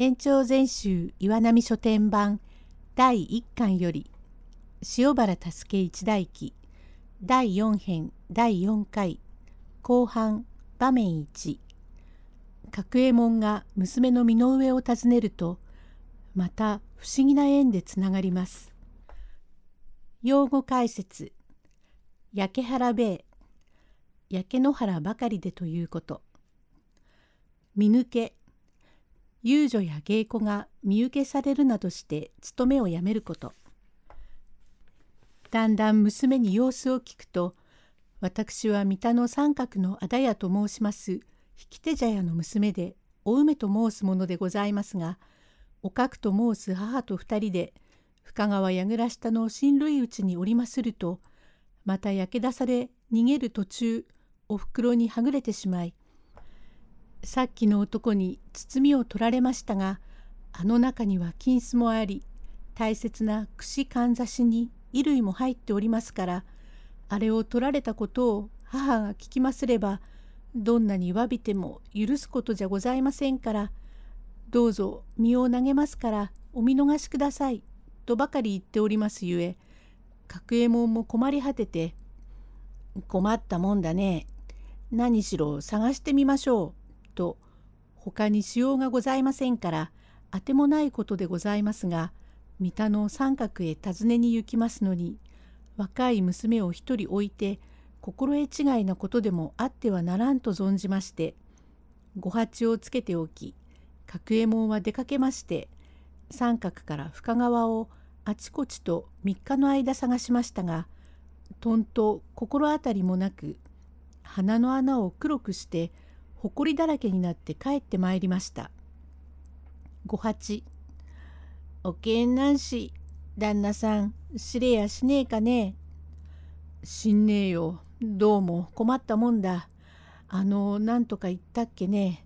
延長全集岩波書店版第1巻より塩原助一代記第4編第4回後半場面1角右衛門が娘の身の上を訪ねるとまた不思議な縁でつながります。用語解説。焼け原米。焼け野原ばかりでということ。見抜け。遊女や芸妓が見受けされるなどして勤めをやめること。だんだん娘に様子を聞くと私は三田の三角のあだやと申します引き手茶屋の娘でお梅と申すものでございますがおかくと申す母と二人で深川櫓下の親類内におりまするとまた焼け出され逃げる途中おふくろにはぐれてしまいさっきの男に包みを取られましたがあの中には金子もあり大切な串かんざしに衣類も入っておりますからあれを取られたことを母が聞きますればどんなに詫びても許すことじゃございませんからどうぞ身を投げますからお見逃しくださいとばかり言っておりますゆえ角右衛門も困り果てて困ったもんだね何しろ探してみましょう。と他にしようがございませんからあてもないことでございますが三田の三角へ訪ねに行きますのに若い娘を一人置いて心得違いなことでもあってはならんと存じましてご八をつけておき角右衛門は出かけまして三角から深川をあちこちと3日の間探しましたがとんと心当たりもなく鼻の穴を黒くして埃だらけになって帰ってまいりました。五八おけんなんし旦那さん知れやしねえかね。しんねえよ。どうも困ったもんだ。あのなんとか言ったっけね。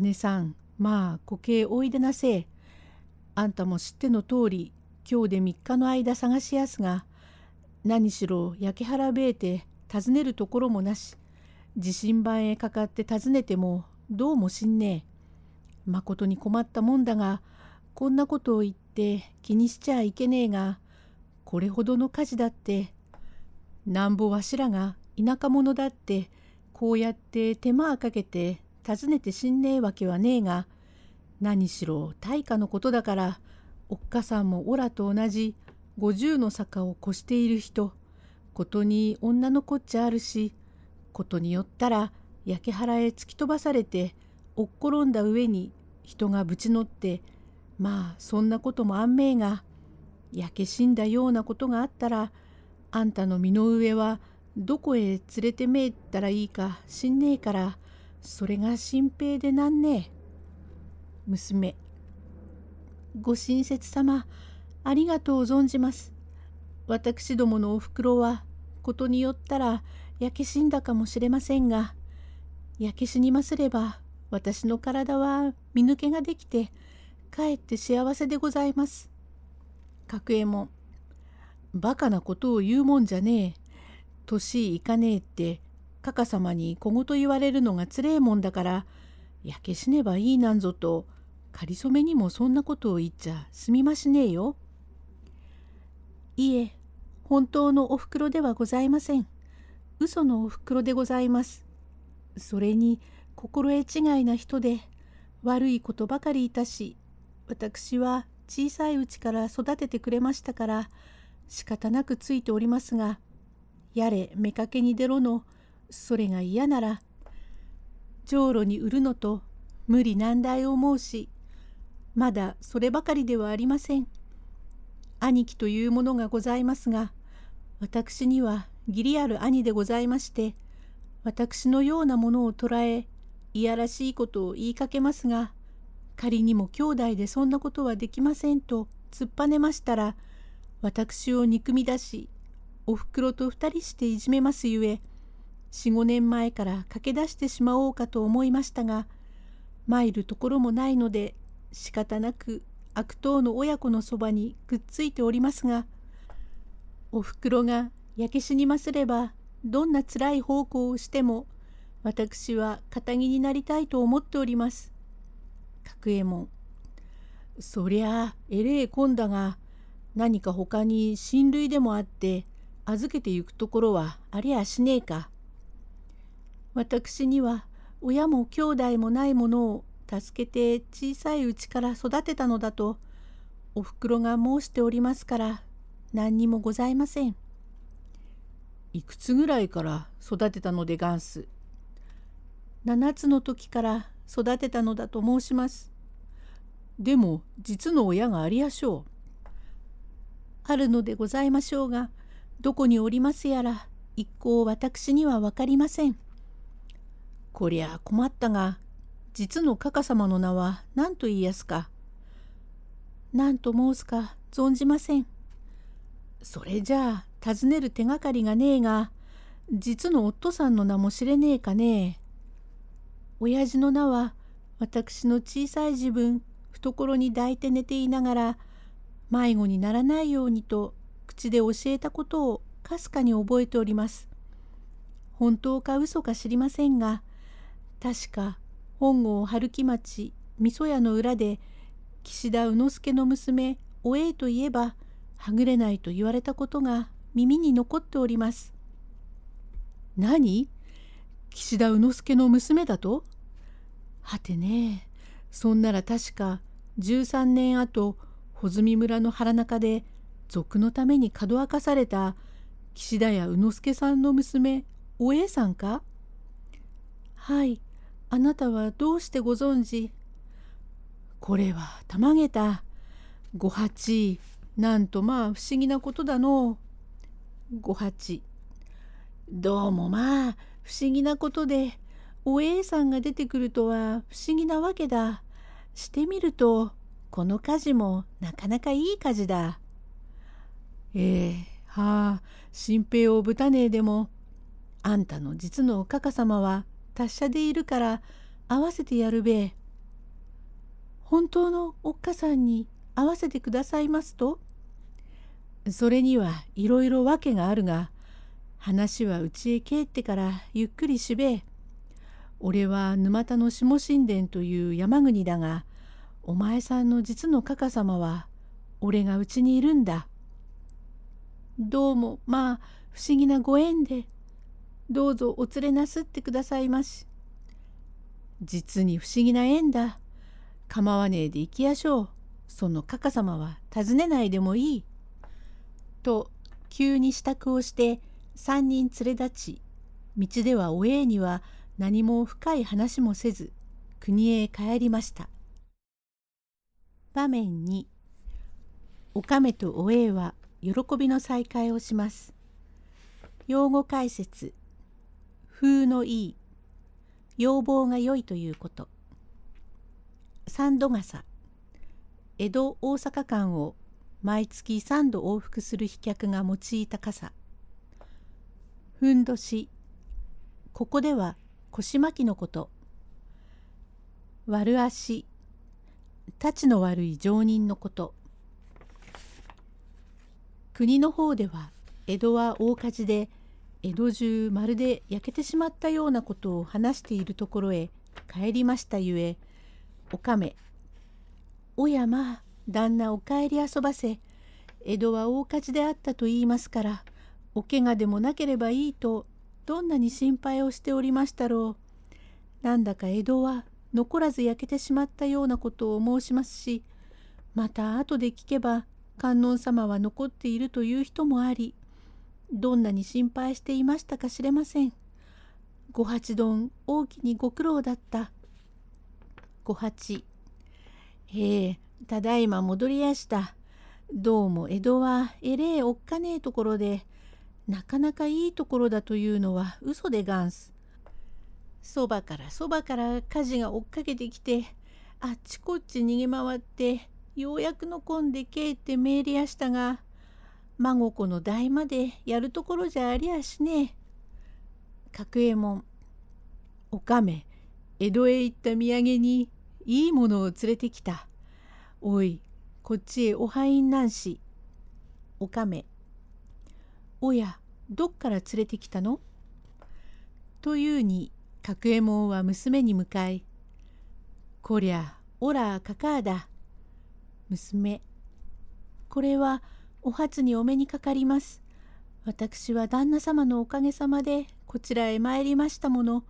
姉さんまあ固形おいでなせ。えあんたも知っての通り今日で3日の間探しやすが何しろ焼け腹べえて尋ねるところもなし。地震盤へかかって訪ねてもどうもしんねえ。まことに困ったもんだがこんなことを言って気にしちゃいけねえがこれほどの火事だってなんぼわしらが田舎者だってこうやって手間かけて訪ねてしんねえわけはねえが何しろ大化のことだからおっかさんもおらと同じ五十の坂を越している人ことに女の子っちゃあるしことによったら焼け原へ突き飛ばされておっ転んだ上に人がぶち乗ってまあそんなこともあんめえが焼け死んだようなことがあったらあんたの身の上はどこへ連れてめえったらいいか知んねえからそれが心平でなんねえ。娘ご親切様ありがとう存じます。私どものおふくろはことによったら焼け死んだかもしれませんが焼け死にますれば私の体は身抜けができてかえって幸せでございます。角右衛門バカなことを言うもんじゃねえ。年いかねえってかか様に小言言われるのがつれえもんだから焼け死ねばいいなんぞとかりそめにもそんなことを言っちゃすみましねえよ。いえ本当のおふくろではございません。嘘のおふくろでございます。それに心得違いな人で悪いことばかりいたし私は小さいうちから育ててくれましたから仕方なくついておりますがやれ妾に出ろのそれが嫌なら浄炉に売るのと無理難題を申しまだそればかりではありません。兄貴というものがございますが私には義理ある兄でございまして私のようなものを捉えいやらしいことを言いかけますが仮にも兄弟でそんなことはできませんと突っぱねましたら私を憎み出しおふくろと二人していじめますゆえ四五年前から駆け出してしまおうかと思いましたが参るところもないので仕方なく悪党の親子のそばにくっついておりますがおふくろが焼け死にますればどんなつらい奉公をしても私は堅気になりたいと思っております。角右衛門そりゃあえれえこんだが何か他に親類でもあって預けてゆくところはありやしねえか。私には親も兄弟もないものを助けて小さいうちから育てたのだとおふくろが申しておりますから何にもございません。いくつぐらいから育てたのでがんす。7つの時から育てたのだと申します。でも実の親がありやしょう。あるのでございましょうがどこにおりますやら一向私には分かりません。こりゃ困ったが実のかか様の名は何と言いやすか。何と申すか存じません。それじゃあ尋ねる手がかりがねえが実の夫さんの名も知れねえかねえ。親父の名は私の小さい自分懐に抱いて寝ていながら迷子にならないようにと口で教えたことをかすかに覚えております。本当か嘘か知りませんが確か本郷春木町味噌屋の裏で岸田宇之助の娘おえいといえばはぐれないと言われたことが耳に残っております。何？岸田宇之助の娘だと？はてねそんなら確か13年後穂積村の腹中で賊のためにかどわかされた岸田屋宇之助さんの娘おえさんか？はいあなたはどうしてご存知？これはたまげた。五八なんとまあ不思議なことだのう。五八どうもまあ不思議なことでおえいさんが出てくるとは不思議なわけだ。してみるとこの火事もなかなかいい火事だ。ええはあ新平をぶたねえでもあんたの実のおかか様は達者でいるから合わせてやるべ。本当のおっかさんに合わせてくださいますとそれにはいろいろ訳があるが話はうちへ帰ってからゆっくりしべえ。俺は沼田の下神殿という山国だが、お前さんの実のかか様は、俺がうちにいるんだ。どうもまあ不思議なご縁で、どうぞお連れなすってくださいまし。実に不思議な縁だ。構わねえで行きやしょう。そのかか様は尋ねないでもいい。と急に支度をして三人連れ立ち道ではおえいには何も深い話もせず国へ帰りました。場面におかめとおえいは喜びの再会をします。用語解説風のいい要望が良いということ。三度傘江戸大阪間を毎月3度往復する飛脚が用いた傘。ふんどし。ここでは腰巻きのこと。悪足。たちの悪い常人のこと。国の方では江戸は大火事で江戸中まるで焼けてしまったようなことを話しているところへ帰りましたゆえおかめ。おやまあ旦那お帰り遊ばせ江戸は大火事であったと言いますからお怪我でもなければいいとどんなに心配をしておりましたろう。なんだか江戸は残らず焼けてしまったようなことを申しますし、また後で聞けば観音様は残っているという人もあり、どんなに心配していましたか知れません。ご八丼大きにご苦労だった。ご八。へえ、ただいま戻りやした。どうも江戸はえれえおっかねえところで、なかなかいいところだというのは嘘でガンス。そばからそばから火事が追っかけてきてあっちこっち逃げ回ってようやくのこんでけえって命令やしたが孫子の代までやるところじゃありゃしねえ。角右衛門おかめ江戸へ行った土産にいいものを連れてきた。おいこっちへお入んなんし。おかめおやどっから連れてきたの？というに角右衛門は娘に向かい「こりゃおらかかあだ娘。これはお初にお目にかかります。私は旦那様のおかげさまでこちらへ参りましたもの。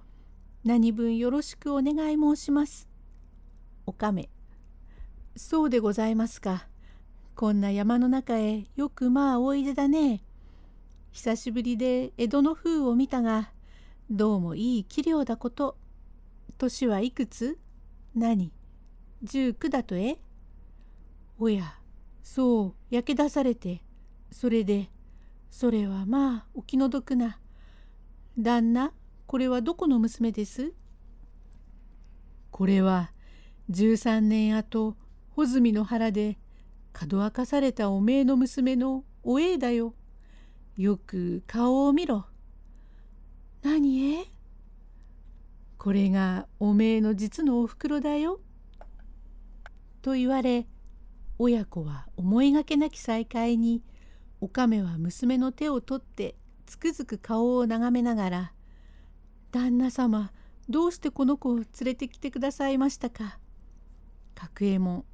何分よろしくお願い申します。おかめ。そうでございますか。こんな山の中へよくまあおいでだね。久しぶりで江戸の風を見たが、どうもいい器量だこと。年はいくつ？何？十九だとえ？おや、そう、焼け出されて、それで、それはまあお気の毒な。旦那、これはどこの娘です？これは13年後、穂積の腹で、かどわかされたおめえの娘のおえいだよ。よく顔を見ろ。何え？これがおめえの実のおふくろだよ。と言われ親子は思いがけなき再会におかめは娘の手を取ってつくづく顔を眺めながら「旦那様どうしてこの子を連れてきてくださいましたか?」角右衛門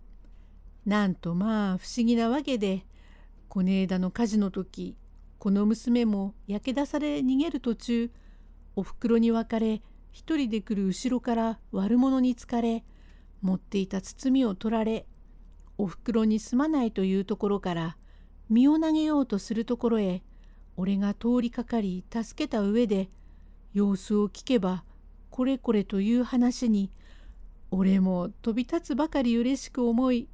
なんとまあ不思議なわけでこねえだの火事の時この娘も焼け出され逃げる途中おふくろに別れ一人で来る後ろから悪者につかれ持っていた包みを取られおふくろにすまないというところから身を投げようとするところへ俺が通りかかり助けた上で様子を聞けばこれこれという話に俺も飛び立つばかり嬉しく思い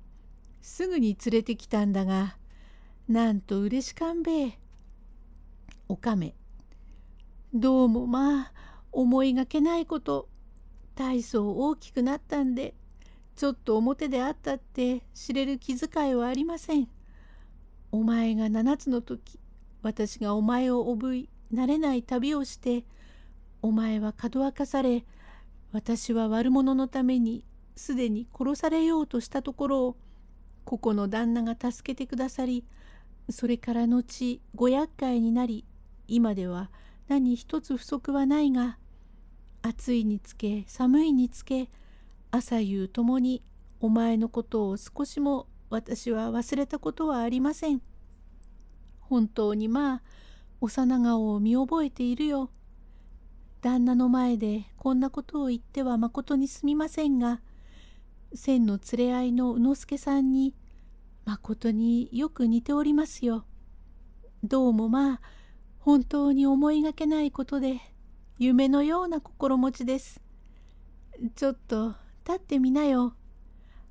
すぐに連れてきたんだがなんと嬉しかんべえ。おかめどうもまあ思いがけないこと大層大きくなったんでちょっと表であったって知れる気遣いはありません。お前が七つの時私がお前をおぶい慣れない旅をしてお前はかどわかされ私は悪者のためにすでに殺されようとしたところをここの旦那が助けてくださりそれから後ご厄介になり今では何一つ不足はないが暑いにつけ寒いにつけ朝夕ともにお前のことを少しも私は忘れたことはありません。本当にまあ幼顔を見覚えているよ。旦那の前でこんなことを言ってはまことにすみませんが千の連れ合いの宇之助さんにまことによく似ておりますよ。どうもまあ本当に思いがけないことで夢のような心持ちです。ちょっと立ってみなよ。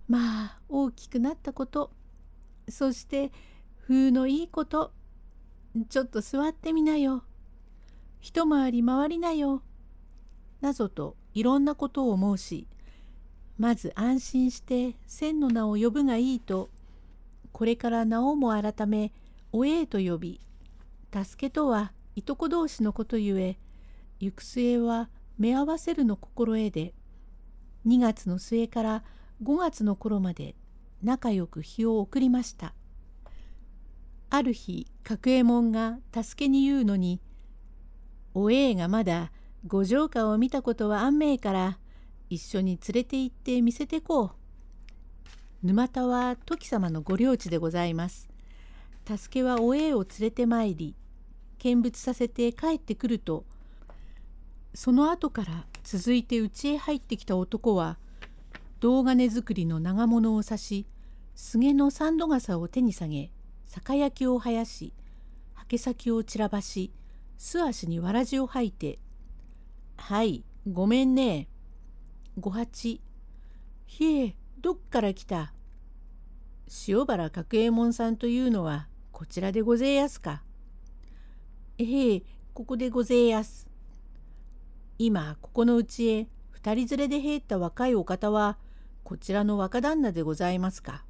まあ大きくなったことそして風のいいことちょっと座ってみなよ。一回り回りなよ。なぞといろんなことを申しまず安心して千の名を呼ぶがいいとこれから名をも改めおえいと呼び助けとはいとこ同士のことゆえ行く末は目合わせるの心得で2月の末から5月の頃まで仲良く日を送りました。ある日角右衛門が助けに言うのに「おえいがまだ五条花を見たことはあんめえから一緒に連れて行って見せてこう」。沼田は時様のご領地でございます。助けはおえを連れてまいり見物させて帰ってくるとその後から続いて家へ入ってきた男は銅金作りの長物を刺し菅の三度傘を手に下げ酒焼きを生やしはけ先を散らばし素足にわらじを吐いて「はいごめんね五八ひえどっから来た？塩原角右衛門さんというのはこちらでごぜえやすか？ええここでごぜえやす。今ここのうちへ二人連れで入った若いお方はこちらの若旦那でございますか？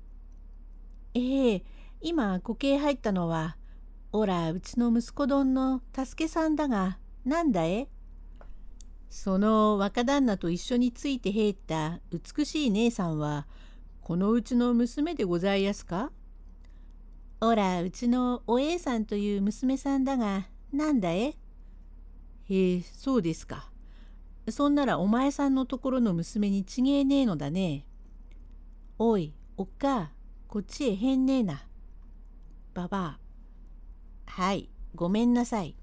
ええ今こけへ入ったのはおらうちの息子どんの助けさんだがなんだえ？その若旦那と一緒について入った美しい姉さんはこのうちの娘でございやすかおらうちのおえいさんという娘さんだがなんだえへえそうですか。そんならお前さんのところの娘にちげえねえのだね。おい、おっか、こっちへへんねえな。ばばあ。はい、ごめんなさい。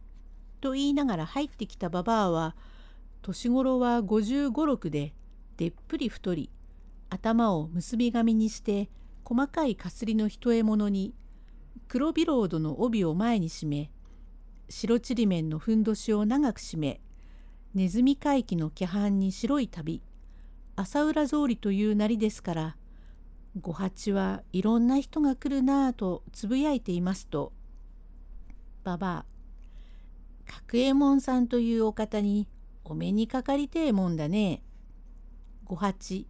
と言いながら入ってきたばばあは、年頃は55、6で、でっぷり太り、頭を結び髪にして、細かいかすりの一獲物に、黒ビロードの帯を前に締め、白ちりめんのふんどしを長く締め、ネズミ回帰の規範に白い旅、朝浦草履というなりですから、御八はいろんな人が来るなぁとつぶやいていますと、ばばあ、角右衛門さんというお方にお目にかかりてえもんだね。御八、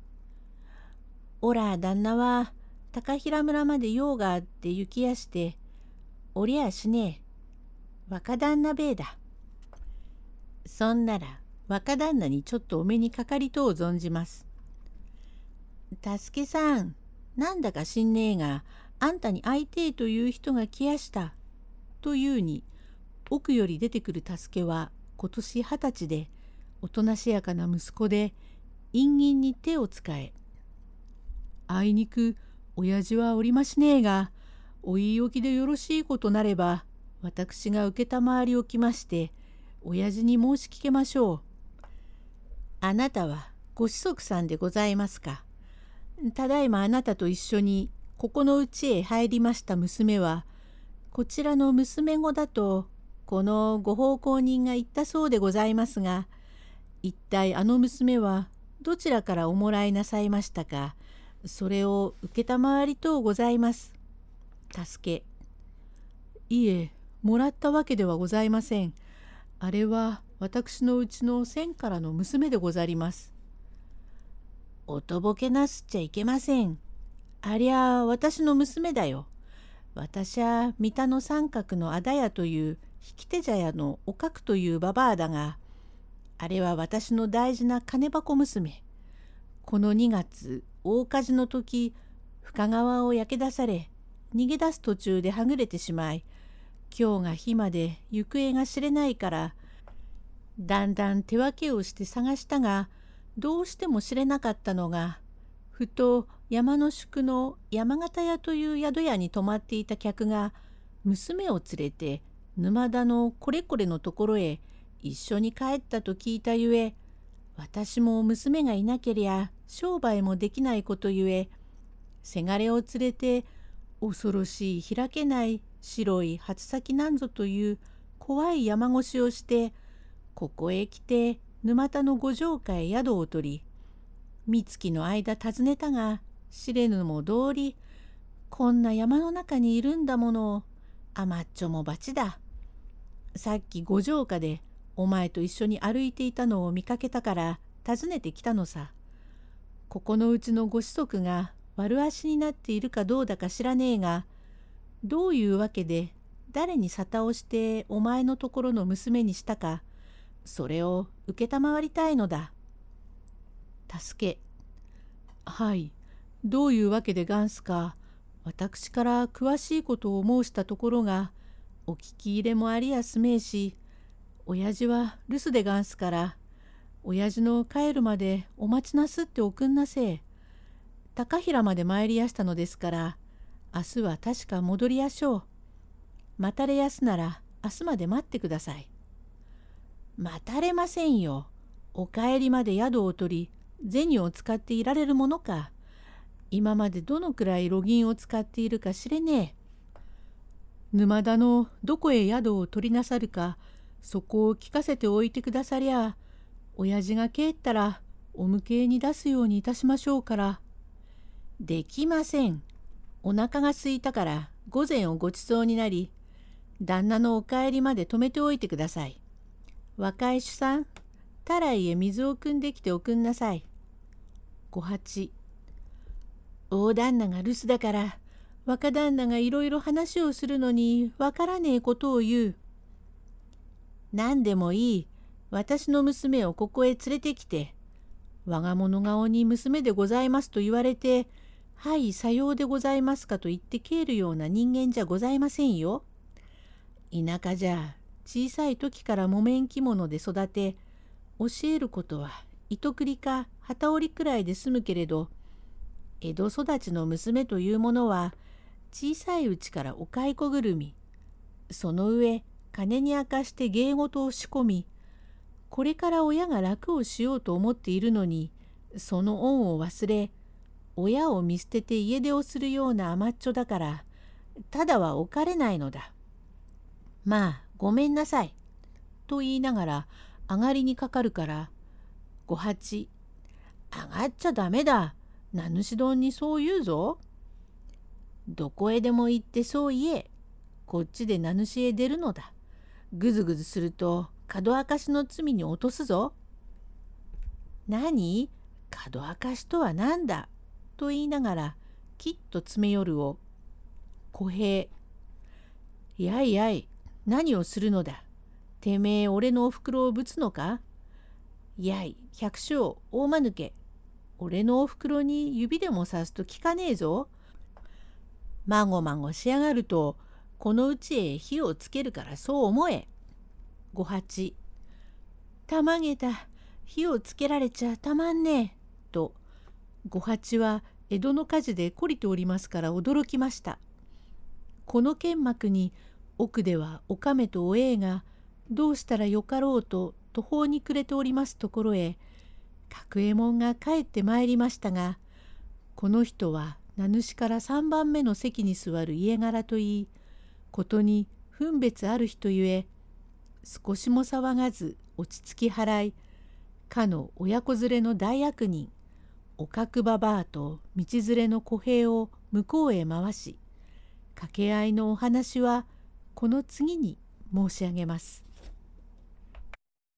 おら旦那は高平村まで用があって行きやして、おりゃしねえ。若旦那べえだ。そんなら若旦那にちょっとお目にかかりとう存じます。助けさん、なんだか知んねえが、あんたに会いてえという人が来やした。というに、奥より出てくる助けは今年二十歳で、おとなしやかな息子で、陰銀に手を使え。あいにく、親父はおりましねえが、お言い置きでよろしいことなれば、私が承りおきまして、親父に申し聞けましょう。あなたはご子息さんでございますか。ただいまあなたと一緒にここの家へ入りました娘は、こちらの娘子だと、このご奉公人が言ったそうでございますが、一体あの娘はどちらからおもらいなさいましたか、それを承りとうございます。助け。いえ、もらったわけではございません。あれは私のうちの千からの娘でござります。おとぼけなすっちゃいけません。ありゃ私の娘だよ。私は三田の三角のあだやという引き手茶屋のおかくというばばあだが、あれは私の大事な金箱娘。この2月、大火事の時深川を焼け出され逃げ出す途中ではぐれてしまい今日が日まで行方が知れないからだんだん手分けをして探したがどうしても知れなかったのがふと山の宿の山形屋という宿屋に泊まっていた客が娘を連れて沼田のこれこれのところへ一緒に帰ったと聞いたゆえ私も娘がいなけりゃ商売もできないことゆえせがれを連れて恐ろしい開けない白い初咲なんぞという怖い山越しをしてここへ来て沼田の五条下へ宿を取り三月の間訪ねたが知れぬも通りこんな山の中にいるんだもの甘っちょも罰だ。さっき五条下でお前と一緒に歩いていたのを見かけたから訪ねてきたのさ。ここのうちのご子息が悪足になっているかどうだか知らねえが、どういうわけで誰に沙汰をしてお前のところの娘にしたか、それを承りたいのだ。助け。はい、どういうわけでがんすか、私から詳しいことを申したところが、お聞き入れもありやすめえし、親父は留守でがんすから、親父の帰るまでお待ちなすっておくんなせえ。高平まで参りやしたのですから、明日は確か戻りやしょう。待たれやすなら明日まで待ってください。待たれませんよ。お帰りまで宿を取り、銭を使っていられるものか。今までどのくらい路銀を使っているか知れねえ。沼田のどこへ宿を取りなさるか、そこを聞かせておいてくださりゃ、親父が帰ったらお向けに出すようにいたしましょうから。できません。お腹が空いたから午前をごちそうになり、旦那のお帰りまで止めておいてください。若い主さん、たらいへ水を汲んできておくんなさい。五八。大旦那が留守だから、若旦那がいろいろ話をするのにわからねえことを言う。何でもいい。私の娘をここへ連れてきて、我が物顔に娘でございますと言われて、はい、さようでございますかと言って帰るような人間じゃございませんよ。田舎じゃ小さい時から木綿着物で育て、教えることは糸繰りか旗織りくらいで済むけれど、江戸育ちの娘というものは小さいうちからお蚕ぐるみその上金に明かして芸事を仕込みこれから親が楽をしようと思っているのにその恩を忘れ親を見捨てて家出をするような甘っちょだからただは置かれないのだ。まあごめんなさい。と言いながら上がりにかかるから五八上がっちゃダメだ。名主丼にそう言うぞ。どこへでも行ってそう言え。こっちで名主へ出るのだ。ぐずぐずすると角明かしの罪に落とすぞ。何？角明かしとは何だと言いながらきっと詰め寄るを。小平。やいやい何をするのだ？てめえ俺のおふくろをぶつのか？やい百姓大間抜け。俺のおふくろに指でもさすと聞かねえぞ。まごまごしやがるとこのうちへ火をつけるからそう思え。五八たまげた火をつけられちゃたまんねえ。と五八は江戸の火事で懲りておりますから驚きました。この剣幕に奥ではおかめとおえいがどうしたらよかろうと途方に暮れておりますところへ角右衛門が帰ってまいりましたがこの人は名主から3番目の席に座る家柄といいことに分別ある人ゆえ少しも騒がず落ち着き払いかの親子連れの大悪人おかくばばあと道連れの小兵を向こうへ回し掛け合いのお話はこの次に申し上げます。